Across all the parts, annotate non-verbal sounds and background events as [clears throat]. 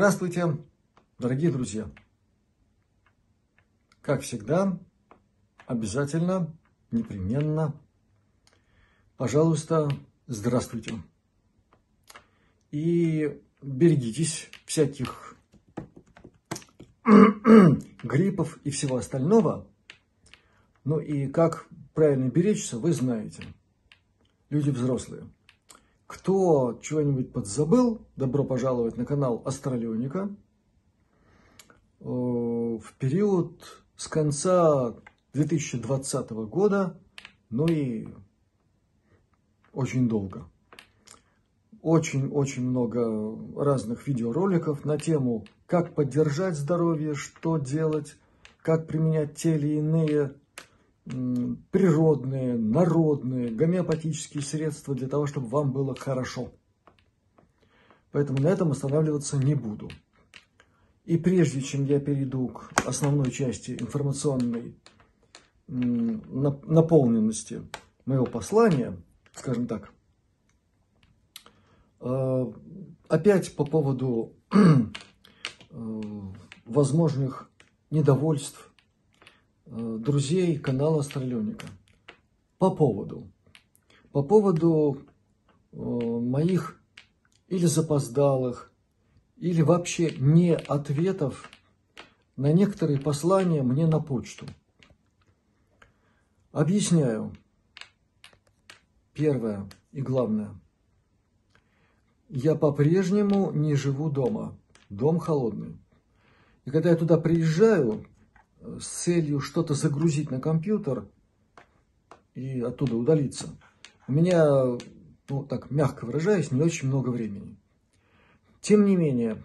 Здравствуйте, дорогие друзья! Как всегда, обязательно, непременно, пожалуйста, здравствуйте. И берегитесь всяких [clears throat] гриппов и всего остального. Ну и как правильно беречься, вы знаете. Люди взрослые. Кто чего-нибудь подзабыл, добро пожаловать на канал Астралионика. Э, в период с конца 2020 года, ну и очень долго. Очень-очень много разных видеороликов на тему, как поддержать здоровье, что делать, как применять те или иные природные, народные, гомеопатические средства для того, чтобы вам было хорошо. Поэтому на этом останавливаться не буду. И прежде чем я перейду к основной части информационной наполненности моего послания, скажем так, э, опять по поводу [clears throat] э, возможных недовольств друзей канала Астралёника по поводу, по поводу э, моих или запоздалых, или вообще не ответов на некоторые послания мне на почту. Объясняю. Первое и главное. Я по-прежнему не живу дома. Дом холодный. И когда я туда приезжаю, с целью что-то загрузить на компьютер и оттуда удалиться, у меня, ну так мягко выражаясь, не очень много времени. Тем не менее,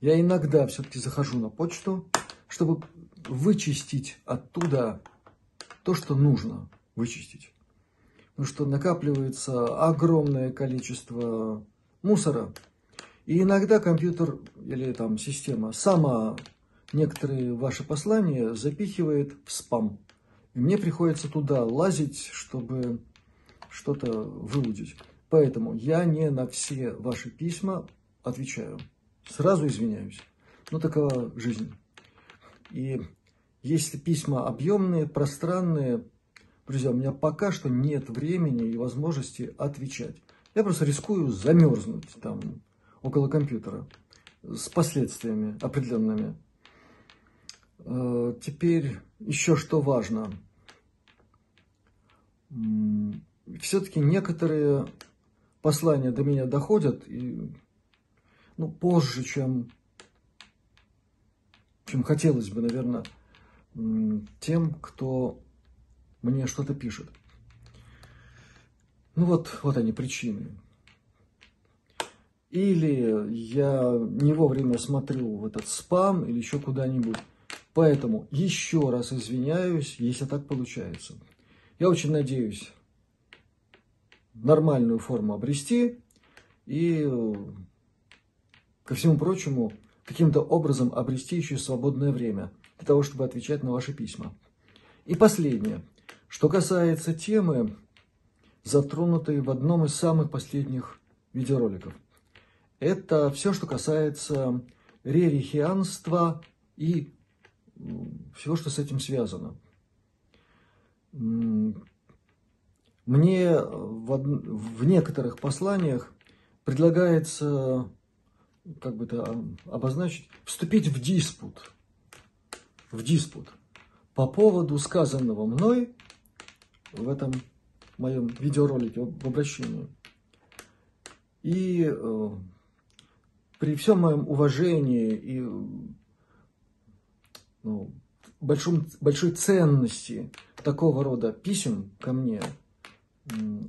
я иногда все-таки захожу на почту, чтобы вычистить оттуда то, что нужно вычистить. Потому что накапливается огромное количество мусора, и иногда компьютер или там система сама некоторые ваши послания запихивает в спам. И мне приходится туда лазить, чтобы что-то выудить. Поэтому я не на все ваши письма отвечаю. Сразу извиняюсь. Но такова жизнь. И если письма объемные, пространные, друзья, у меня пока что нет времени и возможности отвечать. Я просто рискую замерзнуть там около компьютера с последствиями определенными. Э, теперь еще что важно. Все-таки некоторые послания до меня доходят и, ну, позже, чем, чем хотелось бы, наверное, тем, кто мне что-то пишет. Ну вот, вот они причины. Или я не вовремя смотрю в этот спам или еще куда-нибудь. Поэтому еще раз извиняюсь, если так получается. Я очень надеюсь нормальную форму обрести и, ко всему прочему, каким-то образом обрести еще свободное время для того, чтобы отвечать на ваши письма. И последнее. Что касается темы, затронутой в одном из самых последних видеороликов. Это все, что касается рерихианства и всего, что с этим связано. Мне в, в некоторых посланиях предлагается, как бы это обозначить, вступить в диспут, в диспут по поводу сказанного мной в этом моем видеоролике в обращении. И э, при всем моем уважении и ну, большом, большой ценности такого рода писем ко мне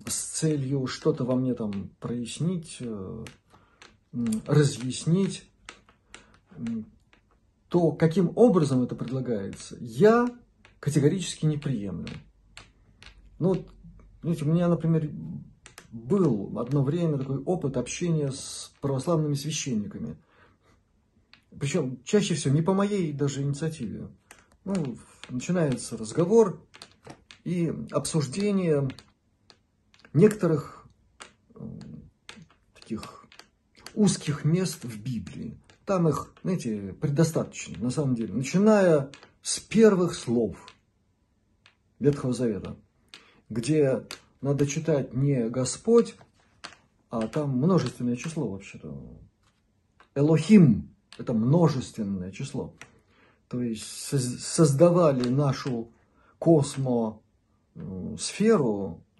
с целью что-то во мне там прояснить, э, разъяснить, то каким образом это предлагается, я категорически не приемлю. Ну, знаете, у меня, например, был одно время такой опыт общения с православными священниками – причем чаще всего не по моей даже инициативе. Ну, начинается разговор и обсуждение некоторых э, таких узких мест в Библии. там их, знаете, предостаточно, на самом деле. Начиная с первых слов Ветхого Завета, где надо читать не Господь, а там множественное число вообще-то. Элохим – это множественное число. То есть создавали нашу космосферу,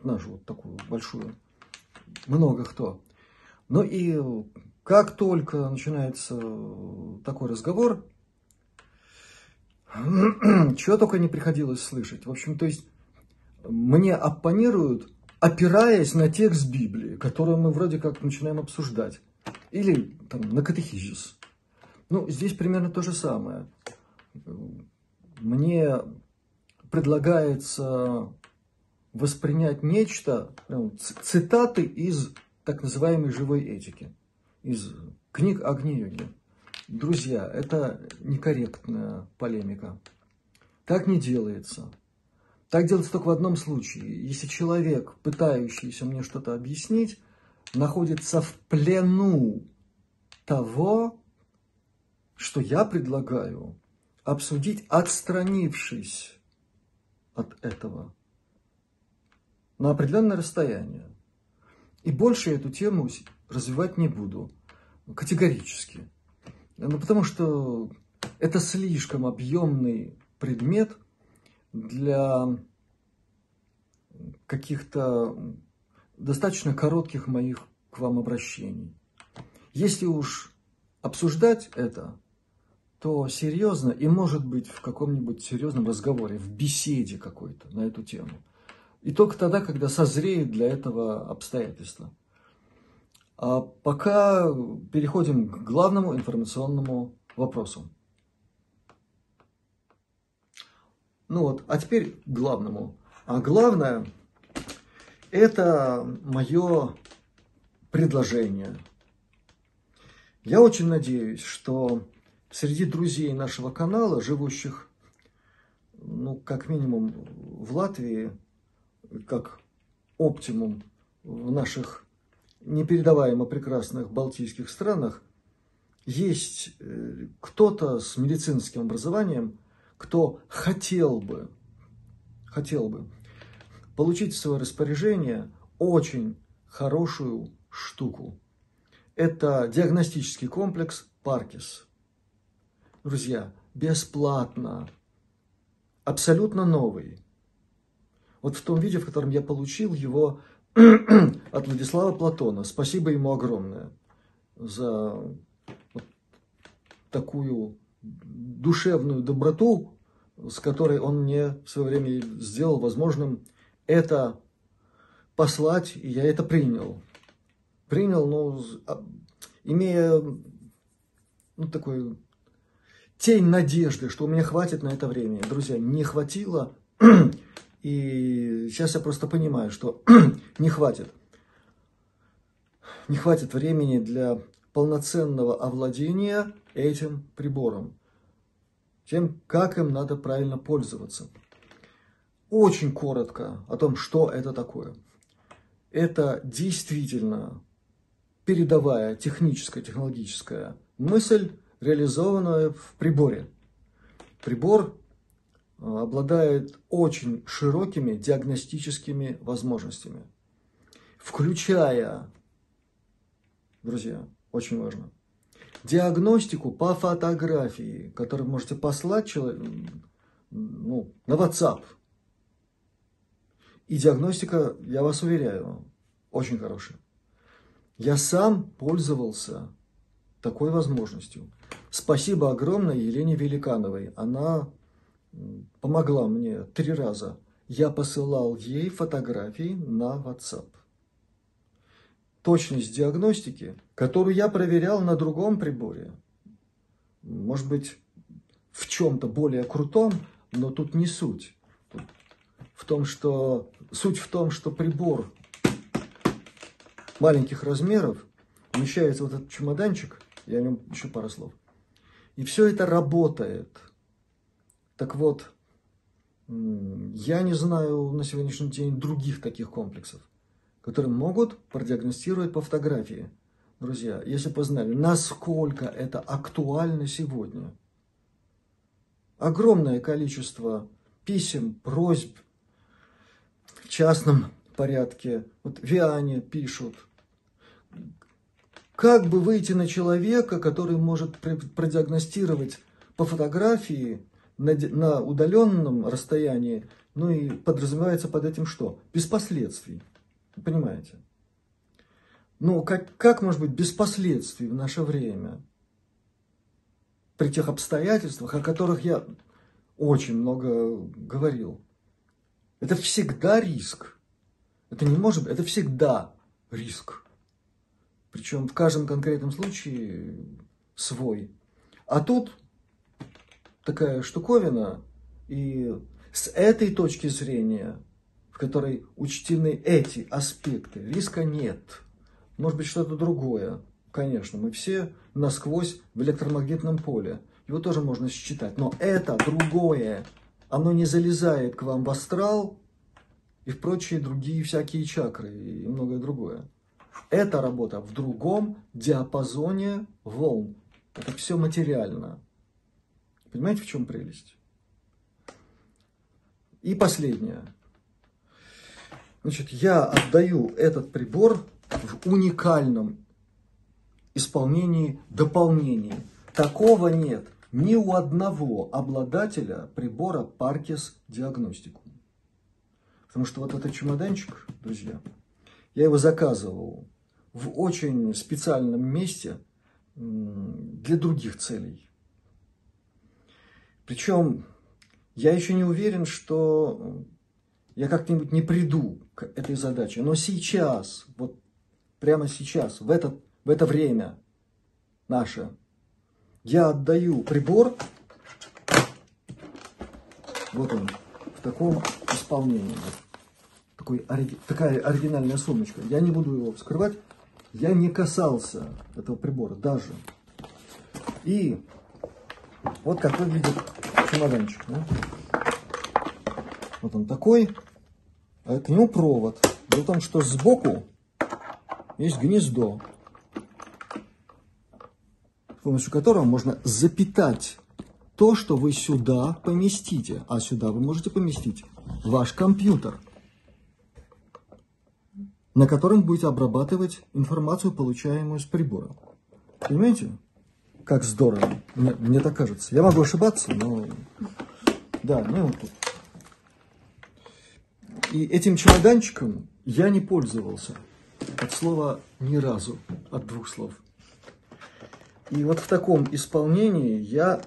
нашу вот такую большую, много кто. Но и как только начинается такой разговор, [clears throat] чего только не приходилось слышать. В общем, то есть мне оппонируют, опираясь на текст Библии, который мы вроде как начинаем обсуждать. Или там, на катехизис. Ну, здесь примерно то же самое. Мне предлагается воспринять нечто, ну, цитаты из так называемой живой этики, из книг Агни-йоги. Друзья, это некорректная полемика. Так не делается. Так делается только в одном случае. Если человек, пытающийся мне что-то объяснить, находится в плену того, что я предлагаю обсудить, отстранившись от этого на определенное расстояние. И больше эту тему развивать не буду. Категорически. Ну, потому что это слишком объемный предмет для каких-то достаточно коротких моих к вам обращений. Если уж обсуждать это, то серьезно и может быть в каком-нибудь серьезном разговоре, в беседе какой-то на эту тему. И только тогда, когда созреет для этого обстоятельства. А пока переходим к главному информационному вопросу. Ну вот, а теперь к главному. А главное, это мое предложение. Я очень надеюсь, что среди друзей нашего канала, живущих, ну, как минимум в Латвии, как оптимум в наших непередаваемо прекрасных балтийских странах есть э, кто-то с медицинским образованием, кто хотел бы, хотел бы получить в свое распоряжение очень хорошую штуку. Это диагностический комплекс Паркис. Друзья, бесплатно, абсолютно новый. Вот в том виде, в котором я получил его [clears throat] от Владислава Платона. Спасибо ему огромное за вот такую душевную доброту, с которой он мне в свое время сделал возможным это послать, и я это принял. Принял, ну, а, имея ну, такой тень надежды, что у меня хватит на это времени. Друзья, не хватило, [clears throat] и сейчас я просто понимаю, что [clears throat] не хватит. Не хватит времени для полноценного овладения этим прибором. Тем, как им надо правильно пользоваться. Очень коротко о том, что это такое. Это действительно передовая техническая, технологическая мысль, реализованная в приборе. Прибор обладает очень широкими диагностическими возможностями, включая, друзья, очень важно, диагностику по фотографии, которую можете послать человеку ну, на WhatsApp. И диагностика, я вас уверяю, очень хорошая. Я сам пользовался такой возможностью. Спасибо огромное Елене Великановой. Она помогла мне три раза. Я посылал ей фотографии на WhatsApp. Точность диагностики, которую я проверял на другом приборе, может быть, в чем-то более крутом, но тут не суть. В том, что суть в том, что прибор маленьких размеров умещается в этот чемоданчик, я о нем еще пару слов. И все это работает – так вот, я не знаю на сегодняшний день других таких комплексов, которые могут продиагностировать по фотографии. друзья, если бы знали, насколько это актуально сегодня. Огромное количество писем, просьб в частном порядке. Вот Виане пишут, как бы выйти на человека, который может продиагностировать по фотографии на, удаленном расстоянии, ну и подразумевается под этим что? Без последствий. понимаете? Ну, как, как может быть без последствий в наше время? При тех обстоятельствах, о которых я очень много говорил. Это всегда риск. Это не может быть, это всегда риск. Причем в каждом конкретном случае свой. А тут такая штуковина, и с этой точки зрения, в которой учтены эти аспекты, риска нет. Может быть, что-то другое. Конечно, мы все насквозь в электромагнитном поле. Его тоже можно считать. Но это другое. Оно не залезает к вам в астрал и в прочие другие всякие чакры и многое другое. Это работа в другом диапазоне волн. Это все материально. Понимаете, в чем прелесть? И последнее. Значит, я отдаю этот прибор в уникальном исполнении дополнений. Такого нет ни у одного обладателя прибора Parkes Диагностику. Потому что вот этот чемоданчик, друзья, я его заказывал в очень специальном месте для других целей. Причем я еще не уверен, что я как-нибудь не приду к этой задаче. Но сейчас, вот прямо сейчас, в это, в это время наше, я отдаю прибор, вот он, в таком исполнении. Такой, такая оригинальная сумочка. Я не буду его вскрывать. Я не касался этого прибора даже. И вот как выглядит чемоданчик. Да? Вот он такой, а к нему провод. Дело в том, что сбоку есть гнездо, с помощью которого можно запитать то, что вы сюда поместите. А сюда вы можете поместить ваш компьютер, на котором будете обрабатывать информацию, получаемую с прибора. Понимаете? Как здорово. Мне, мне так кажется. Я могу ошибаться, но... Да, ну вот тут. И этим чемоданчиком я не пользовался. От слова ни разу, от двух слов. И вот в таком исполнении я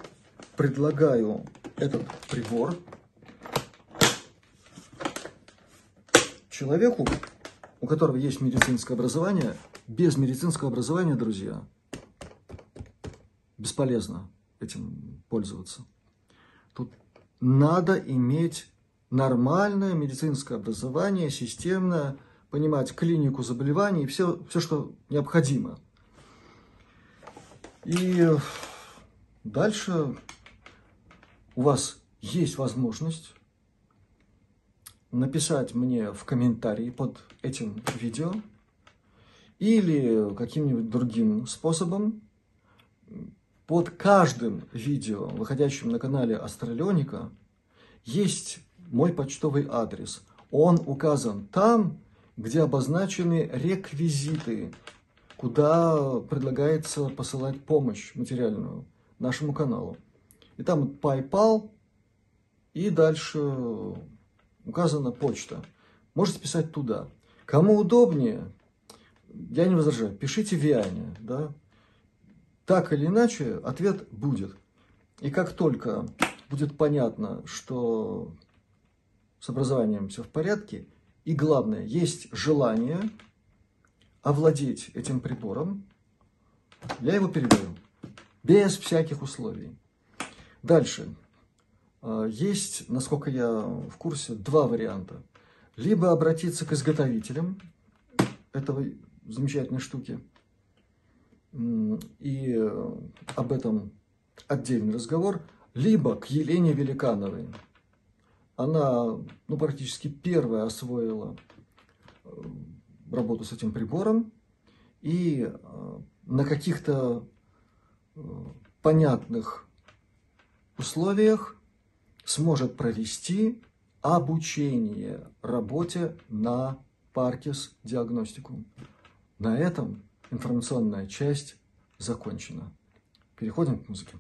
предлагаю этот прибор человеку, у которого есть медицинское образование. Без медицинского образования, друзья, бесполезно этим пользоваться. Тут надо иметь нормальное медицинское образование, системное, понимать клинику заболеваний, все, все, что необходимо. И дальше у вас есть возможность написать мне в комментарии под этим видео или каким-нибудь другим способом под каждым видео, выходящим на канале Астралионика, есть мой почтовый адрес. Он указан там, где обозначены реквизиты, куда предлагается посылать помощь материальную нашему каналу. И там PayPal, и дальше указана почта. Можете писать туда. Кому удобнее, я не возражаю, пишите Виане, да, так или иначе, ответ будет. И как только будет понятно, что с образованием все в порядке, и главное, есть желание овладеть этим прибором, я его передаю. Без всяких условий. Дальше. А, есть, насколько я в курсе, два варианта. Либо обратиться к изготовителям этого замечательной штуки – и э, об этом отдельный разговор, либо к Елене Великановой. Она ну, практически первая освоила э, работу с этим прибором, и э, на каких-то понятных условиях сможет провести обучение работе на Паркис диагностику. На этом информационная часть закончена. Переходим к музыке.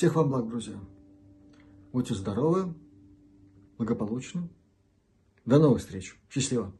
Всех вам благ, друзья. Будьте здоровы, благополучны. До новых встреч. Счастливо.